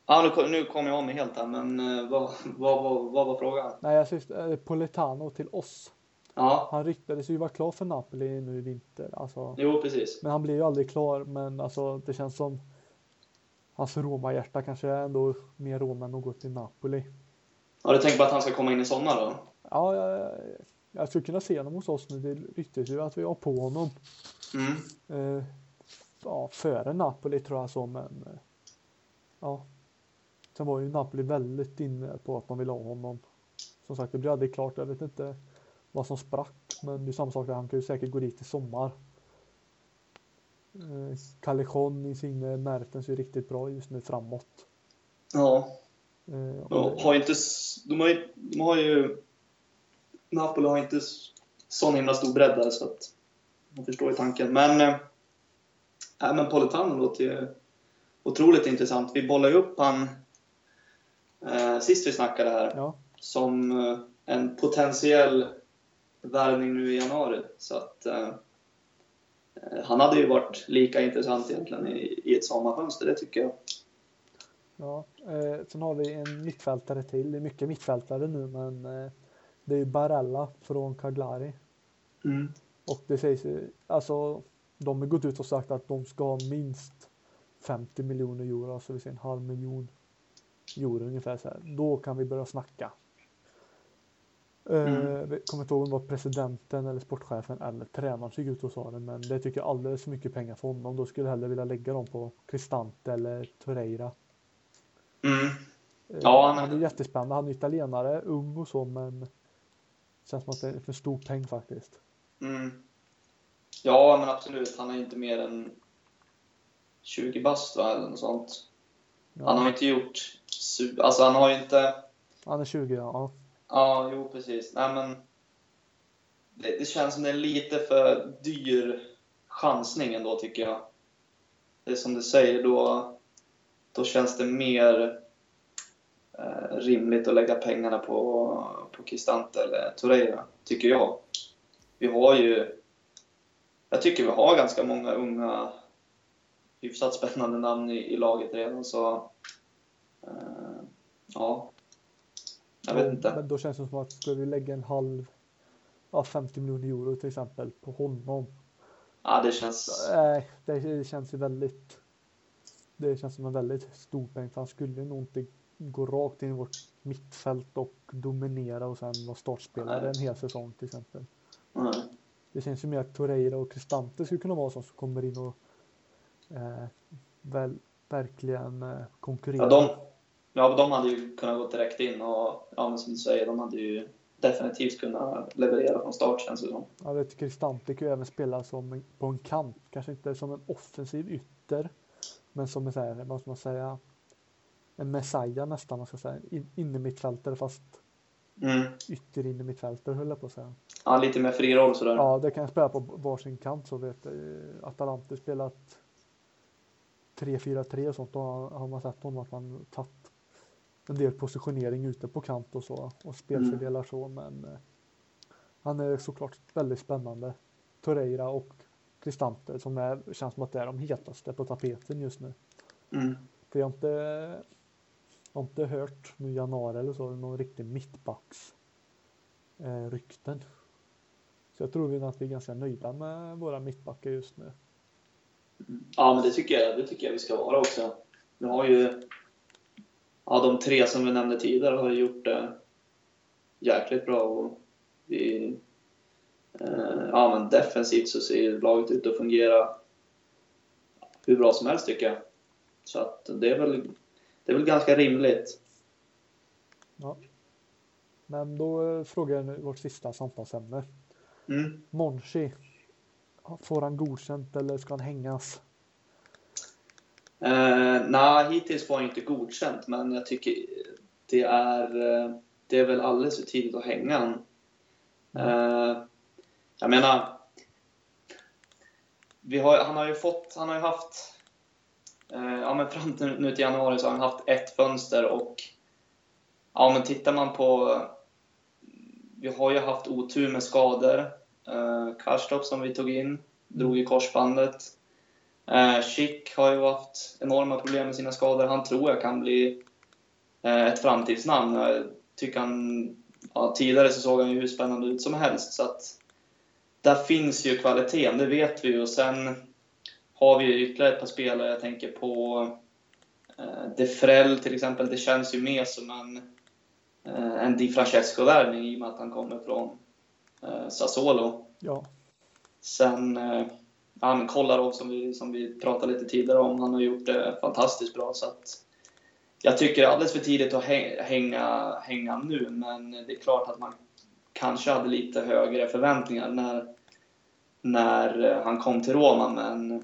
Ja, nu, nu kom jag av mig helt här, men uh, vad, vad, vad, vad var frågan? Nej, jag syftar eh, Poletano till oss. Ja. Han ryktades ju vara klar för Napoli nu i vinter. Alltså, Jo, precis. men han blev ju aldrig klar. Men alltså, det känns som hans Roma-hjärta kanske är ändå mer Roma än att gå till Napoli. Har du tänkt på att han ska komma in i sommar då? Ja, jag, jag skulle kunna se honom hos oss nu. Det ryktas ju att vi har på honom. Mm. Eh, ja, före Napoli tror jag så, men eh, ja. Sen var ju Napoli väldigt inne på att man ville ha honom. Som sagt, det blev aldrig klart. Jag vet inte vad som sprack, men det är samma sak där. Han kan ju säkert gå dit i sommar. Eh, Callejon, Insigne, Mertens är riktigt bra just nu framåt. Ja. Eh, De har inte... De har ju... De har ju Napoli har inte sån himla stor bredd där, så att man förstår ju tanken. Men... Äh, men Politano låter ju otroligt intressant. Vi bollade ju upp han eh, sist vi snackade här. Ja, som eh, en potentiell värvning nu i januari. Så att eh, eh, han hade ju varit lika intressant egentligen i, i ett sommarfönster, det tycker jag. ja. Eh, sen har vi en mittfältare till. Det är mycket mittfältare nu, men eh, det är ju Barella från Cagliari. Och det sägs ju, alltså de har gått ut och sagt att de ska ha minst 50 miljoner euro, alltså vi säger en halv miljon euro ungefär så här. Då kan vi börja snacka. Mm. Eh, kommer inte ihåg om det var presidenten eller sportchefen eller tränaren som gick ut och sa det, men det tycker jag alldeles för mycket pengar för honom. Då skulle jag hellre vilja lägga dem på Cristante eller Torreira. Mm. Eh, Ja, han- han är jättespännande. Han är italienare, ung och så, men känns som att det är för stor peng faktiskt. Mm. Ja, men absolut. Han är inte mer än 20 bast, va? Eller något sånt. Ja. Han har inte gjort... Alltså, han har ju inte... Han är 20, ja. ja. Ja, jo, precis. Nej, men... Det, det känns som det är lite för dyr chansning ändå, tycker jag. Det är som du säger, då, då känns det mer eh, rimligt att lägga pengarna på, på Cristante eller Torreira, tycker jag. Vi har ju... Jag tycker vi har ganska många unga, hyfsat spännande namn i, i laget redan, så... Eh, ja. Jag vet inte. Men då känns det som att ska vi lägga en halv, ja 50 miljoner euro till exempel på honom. Ja, det känns... Nej, det, det känns ju väldigt, det känns som en väldigt stor peng för han skulle nog inte gå rakt in i vårt mittfält och dominera och sen vara startspelare Nej. en hel säsong till exempel. Nej. Det känns ju mer att Torreira och Cristante skulle kunna vara som som kommer in och eh, väl, verkligen eh, konkurrera. Ja, de, ja, de hade ju kunnat gå direkt in och, ja, men som du säger, de hade ju definitivt kunnat leverera från start känns det som. Jag vet Cristante kan ju även spela som på en kant, kanske inte som en offensiv ytter, men som en vad ska man säga, en Messiah nästan, man ska säga, in, innermittfältare fast Mm. ytter innermittfältare höll jag på att säga. Ja, lite mer fri roll sådär. Ja, det kan jag spela på varsin kant så vet jag. Atalante spelat 3-4-3 och sånt, då har man sett honom att man tagit en del positionering ute på kant och så och spelfördelar så, men eh, han är såklart väldigt spännande. Torreira och Cristante som är, känns som att det är de hetaste på tapeten just nu. Mm. För jag har inte, jag har inte hört nu i januari eller så någon riktig mittbacks eh, rykten. Så jag tror att vi är ganska nöjda med våra mittbackar just nu. Ja, men det tycker, jag, det tycker jag vi ska vara också. Vi har ju... Ja, de tre som vi nämnde tidigare har ju gjort det jäkligt bra. Och vi, eh, ja, men defensivt så ser laget ut att fungera hur bra som helst tycker jag. Så att det är väl, det är väl ganska rimligt. Ja. Men då eh, frågar jag nu vårt sista samtalsämne. Mm. Monchi. Får han godkänt eller ska han hängas? Eh, Nej, hittills får han inte godkänt, men jag tycker det är, eh, det är väl alldeles för tidigt att hänga han. Eh, jag menar, har, han har ju fått, han har ju haft, Eh, ja men fram till nu till januari så har han haft ett fönster och ja men tittar man på, vi har ju haft otur med skador. Eh, Karstorp som vi tog in, drog i korsbandet. Eh, Schick har ju haft enorma problem med sina skador. Han tror jag kan bli eh, ett framtidsnamn. Jag tycker han, ja, tidigare så såg han ju hur spännande ut som helst. Så att, där finns ju kvaliteten, det vet vi ju. Och sen har vi ytterligare ett par spelare. Jag tänker på eh, De Frell till exempel. Det känns ju mer som en, eh, en Di Francesco-värvning i och med att han kommer från eh, Sassuolo. Ja. Sen eh, men Kolarov som vi, som vi pratade lite tidigare om, han har gjort det fantastiskt bra. Så att jag tycker det är alldeles för tidigt att hä- hänga, hänga nu, men det är klart att man kanske hade lite högre förväntningar när, när eh, han kom till Roma. Men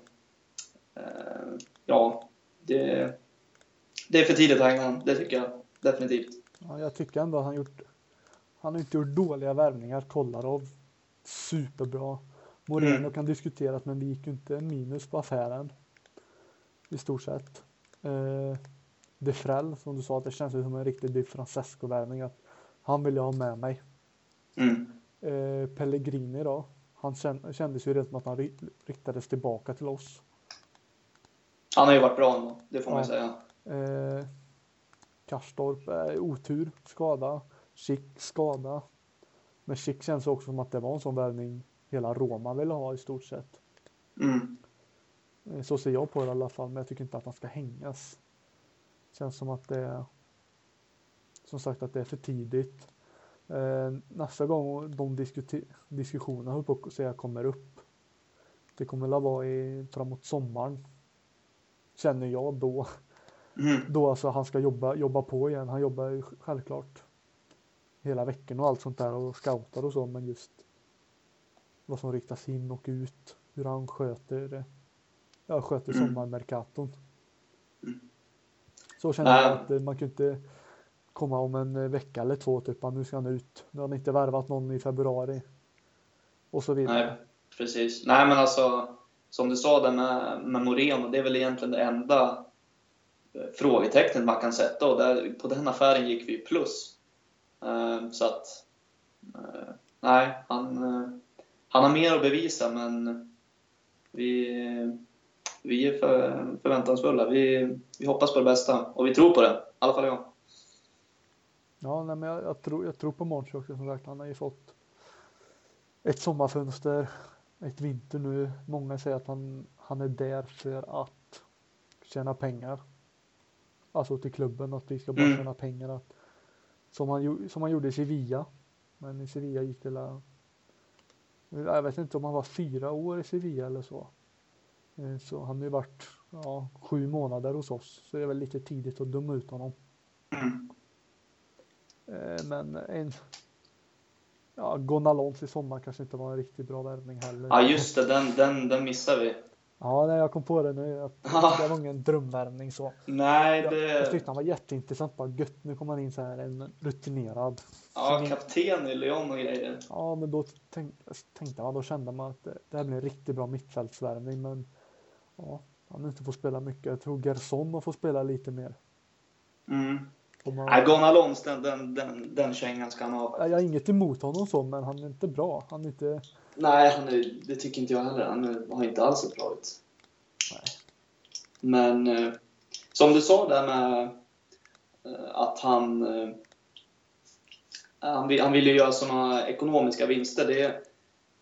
ja, det, det är för tidigt att hänga han, det tycker jag definitivt. ja. Jag tycker ändå att han gjort. Han har inte gjort dåliga värvningar. Kolarov. Superbra. Moreno Mm. kan diskuteras men det gick ju inte minus på affären. I stort sett. Eh, De Frell som du sa, att det känns som en riktig Di Francesco-värvning. att Han vill jag ha med mig. Mm. Eh, Pellegrini då. Han kän- kändes ju redan som att han ri- riktades tillbaka till oss. Han har ju varit bra nu, det får man ju Ja. säga. Eh, Karstorp, eh, otur, skada. Schick, skada. Men Schick känns också som att det var en sån värvning hela Roma ville ha i stort sett. Mm. Eh, Så ser jag på det i alla fall, men jag tycker inte att han ska hängas. Känns som att det är som sagt att det är för tidigt. Eh, nästa gång de diskussionerna höll på att säga kommer upp. Det kommer väl vara i, framåt sommaren. Känner jag då. Mm. Då alltså han ska jobba, jobba på igen. Han jobbar ju självklart hela veckan och allt sånt där och scoutar och så men just vad som riktas in och ut. Hur han sköter det. Ja, sköter Mm. sommarmerkaton. Mm. Så känner jag att eh, man kan inte komma om en eh, vecka eller två typ. "Ah, Nu ska han ut. Nu har han inte värvat någon i februari. Och så vidare. Nej, precis. Nej, men alltså, som du sa där med, med Moreno, det är väl egentligen det enda eh, frågetecknet man kan sätta och där, på den affären gick vi plus. Eh, så att, eh, nej, han, han har mer att bevisa men vi, vi är för, förväntansfulla. Vi, vi hoppas på det bästa och vi tror på det, i alla fall jag. Ja, nej, men jag, jag, tror, jag tror på Monchi också som sagt. Han har ju fått ett sommarfönster, ett vinter nu. Många säger att han, han är där för att tjäna pengar. Alltså till klubben, att vi ska bara Mm. tjäna pengar. Att, som, han, som han gjorde i Sevilla. Men i Sevilla gick det la, Jag vet inte om han var fyra år i Sevilla eller så. Eh, Så han har ju varit ja, sju månader hos oss. Så det är väl lite tidigt att döma ut honom. Mm. Eh, Men en ja, Gonalons i sommar kanske inte var en riktigt bra värvning heller. Ja, just det, den, den, den missar vi. Ja, nej, jag kom på det nu. Att det var ingen drömvärvning så. Nej, Jag, jag det... tyckte han var jätteintressant. Bara gött, nu kommer han in så här en rutinerad. Ja, kapten i Lyon och grejer. Ja, men då tänk, tänkte man, då kände man att det, det här blir en riktigt bra mittfältsvärvning. Men ja, han inte får spela mycket. Jag tror Gerson har fått spela lite mer. Mm. Man, Nej, Gonalons, den, den, den, den kängan ska han ha. jag har inget emot honom så, men han är inte bra. Han är inte... Nej, han är, det tycker inte jag heller. Han är- har inte alls sett bra ut. Nej. Men eh, som du sa där med eh, att han, eh, han, vill, han vill ju göra sådana ekonomiska vinster. Det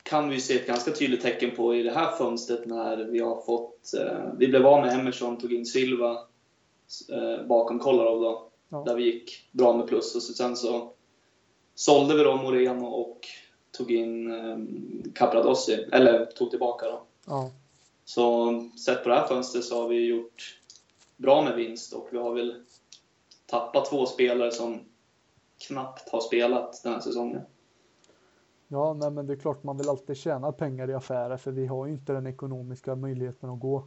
kan vi se ett ganska tydligt tecken på i det här fönstret när vi har fått... Eh, vi blev av med Emerson, tog in Silva eh, bakom Kolarov då. Ja. Där vi gick bra med plus och så sen så sålde vi då Moreno och tog in um, Capradossi, eller tog tillbaka då. Ja. Så sett på det här fönstret så har vi gjort bra med vinst och vi har väl tappat två spelare som knappt har spelat den här säsongen. Ja, nej, men det är klart man vill alltid tjäna pengar i affärer för vi har ju inte den ekonomiska möjligheten att gå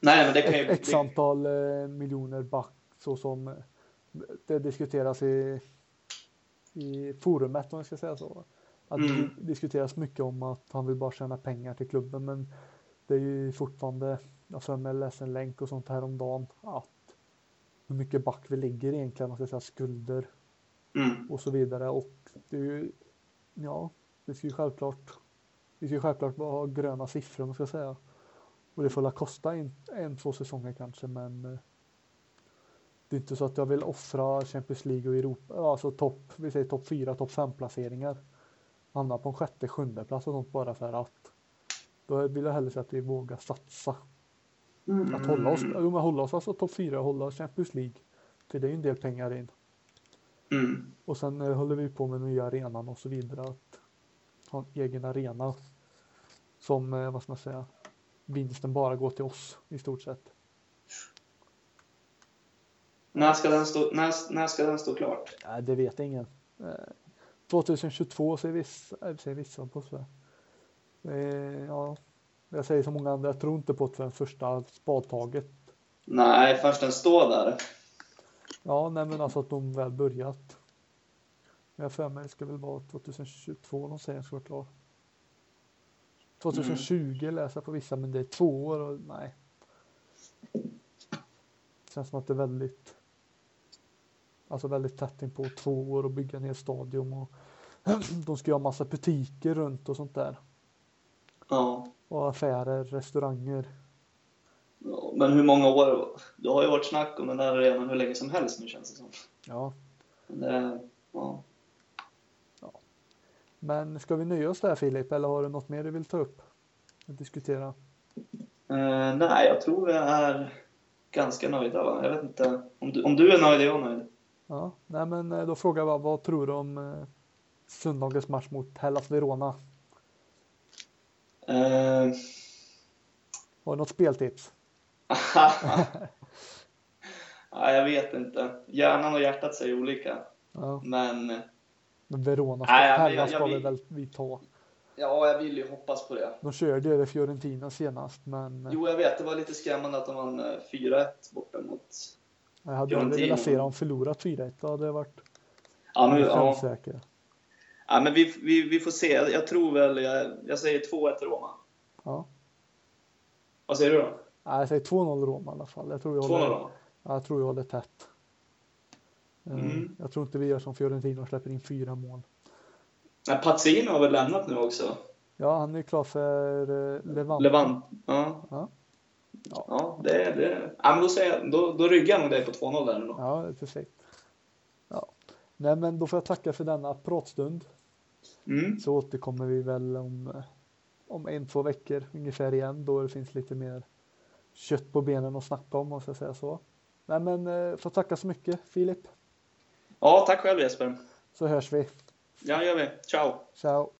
Nej, men det kan ju... X, X antal eh, miljoner back så som eh, det diskuteras i, i forumet om jag ska säga så. Att Mm. det diskuteras mycket om att han vill bara tjäna pengar till klubben men det är ju fortfarande, jag för mig läste en länk och sånt här om dagen att hur mycket back vi ligger egentligen, man ska säga skulder Mm. och så vidare och det är ju, ja, det ska ju självklart, vi ska ju självklart bara ha gröna siffror om man ska säga. Och det får väl kosta en, en, två säsonger kanske men eh, det är inte så att jag vill offra Champions League och Europa, alltså topp, vi säger topp 4, topp 5 placeringar. Hamna på en sjätte, sjunde plats och sånt bara för att då vill jag hellre säga att vi vågar satsa. Att hålla oss, jo, men hålla oss alltså topp 4, hålla Champions League. För det är ju en del pengar in. Mm. Och sen eh, håller vi på med nya arenan och så vidare. Att ha en egen arena. Som, eh, vad ska man säga, vinsten bara går till oss i stort sett. När, ska den stå, när, när ska den stå klart? Nej, det vet ingen. Eh, 2022 säger vissa, äh, säger vissa på så. Eh, ja, jag säger som många andra, jag tror inte på det förrän första spadtaget. Nej, först den står där. Ja, nej men alltså att de väl börjat. Men jag för mig det ska väl vara 2022 de säger ska vara klar. 2020 läser jag på vissa men det är två år och nej. Känns som att det är väldigt Alltså väldigt tätt in på två år och bygga ner stadion och de ska ju ha massa butiker runt och sånt där. Ja. Och affärer, restauranger. Ja, Men hur många år? Det har ju varit snack om den där arenan hur länge som helst nu känns det som. Ja, Men det, ja. men ska vi nöja oss där Filip eller har du något mer du vill ta upp? Och diskutera? Eh, nej, jag tror vi är ganska nöjda. Va? Jag vet inte. Om du, om du är nöjd är jag nöjd. Ja, nej men eh, då frågar jag vad tror du om eh, söndagens match mot Hellas Verona? Eh, Har du något speltips? nej, jag vet inte. Hjärnan och hjärtat säger olika. Ja, Men men Verona ska, Nej, Hellas ska vi väl vi ta. ja, jag vill ju hoppas på det. De körde det Fiorentina senast men Jo, jag vet. Det var lite skrämmande att de vann eh, 4-1 borta mot... jag hade Fiorentina. velat se dem förlora 4-1. Då hade det varit Ja, men, ja. självsäkra. ja, men vi, vi, vi får se. Jag tror väl... Jag, jag säger 2-1 Roma. Ja. Vad säger du då? Nej, jag säger 2-0 Roma i alla fall. Jag tror jag 2-0 håller, Roma? ja, jag tror jag håller tätt. Eh, Mm. Jag tror inte vi gör som Fiorentina och släpper in fyra mål. Nej, Pazzini har väl lämnat nu också? Ja, han är klar för eh, Levante. Levant. Ja. Ja. Ja, det, det. Ja, men då, säger jag, då, då ryggar jag nog dig på 2-0 där ändå. Ja, det är perfekt. Ja. Nej, men då får jag tacka för denna pratstund. Mm. Så återkommer vi väl om, om en, två veckor ungefär igen då det finns lite mer kött på benen att snacka om, måste jag säga så. Nej, men eh, får tacka så mycket Filip. Ja, tack själv Jesper. Så hörs vi. Ja, gör vi. Ciao! Ciao!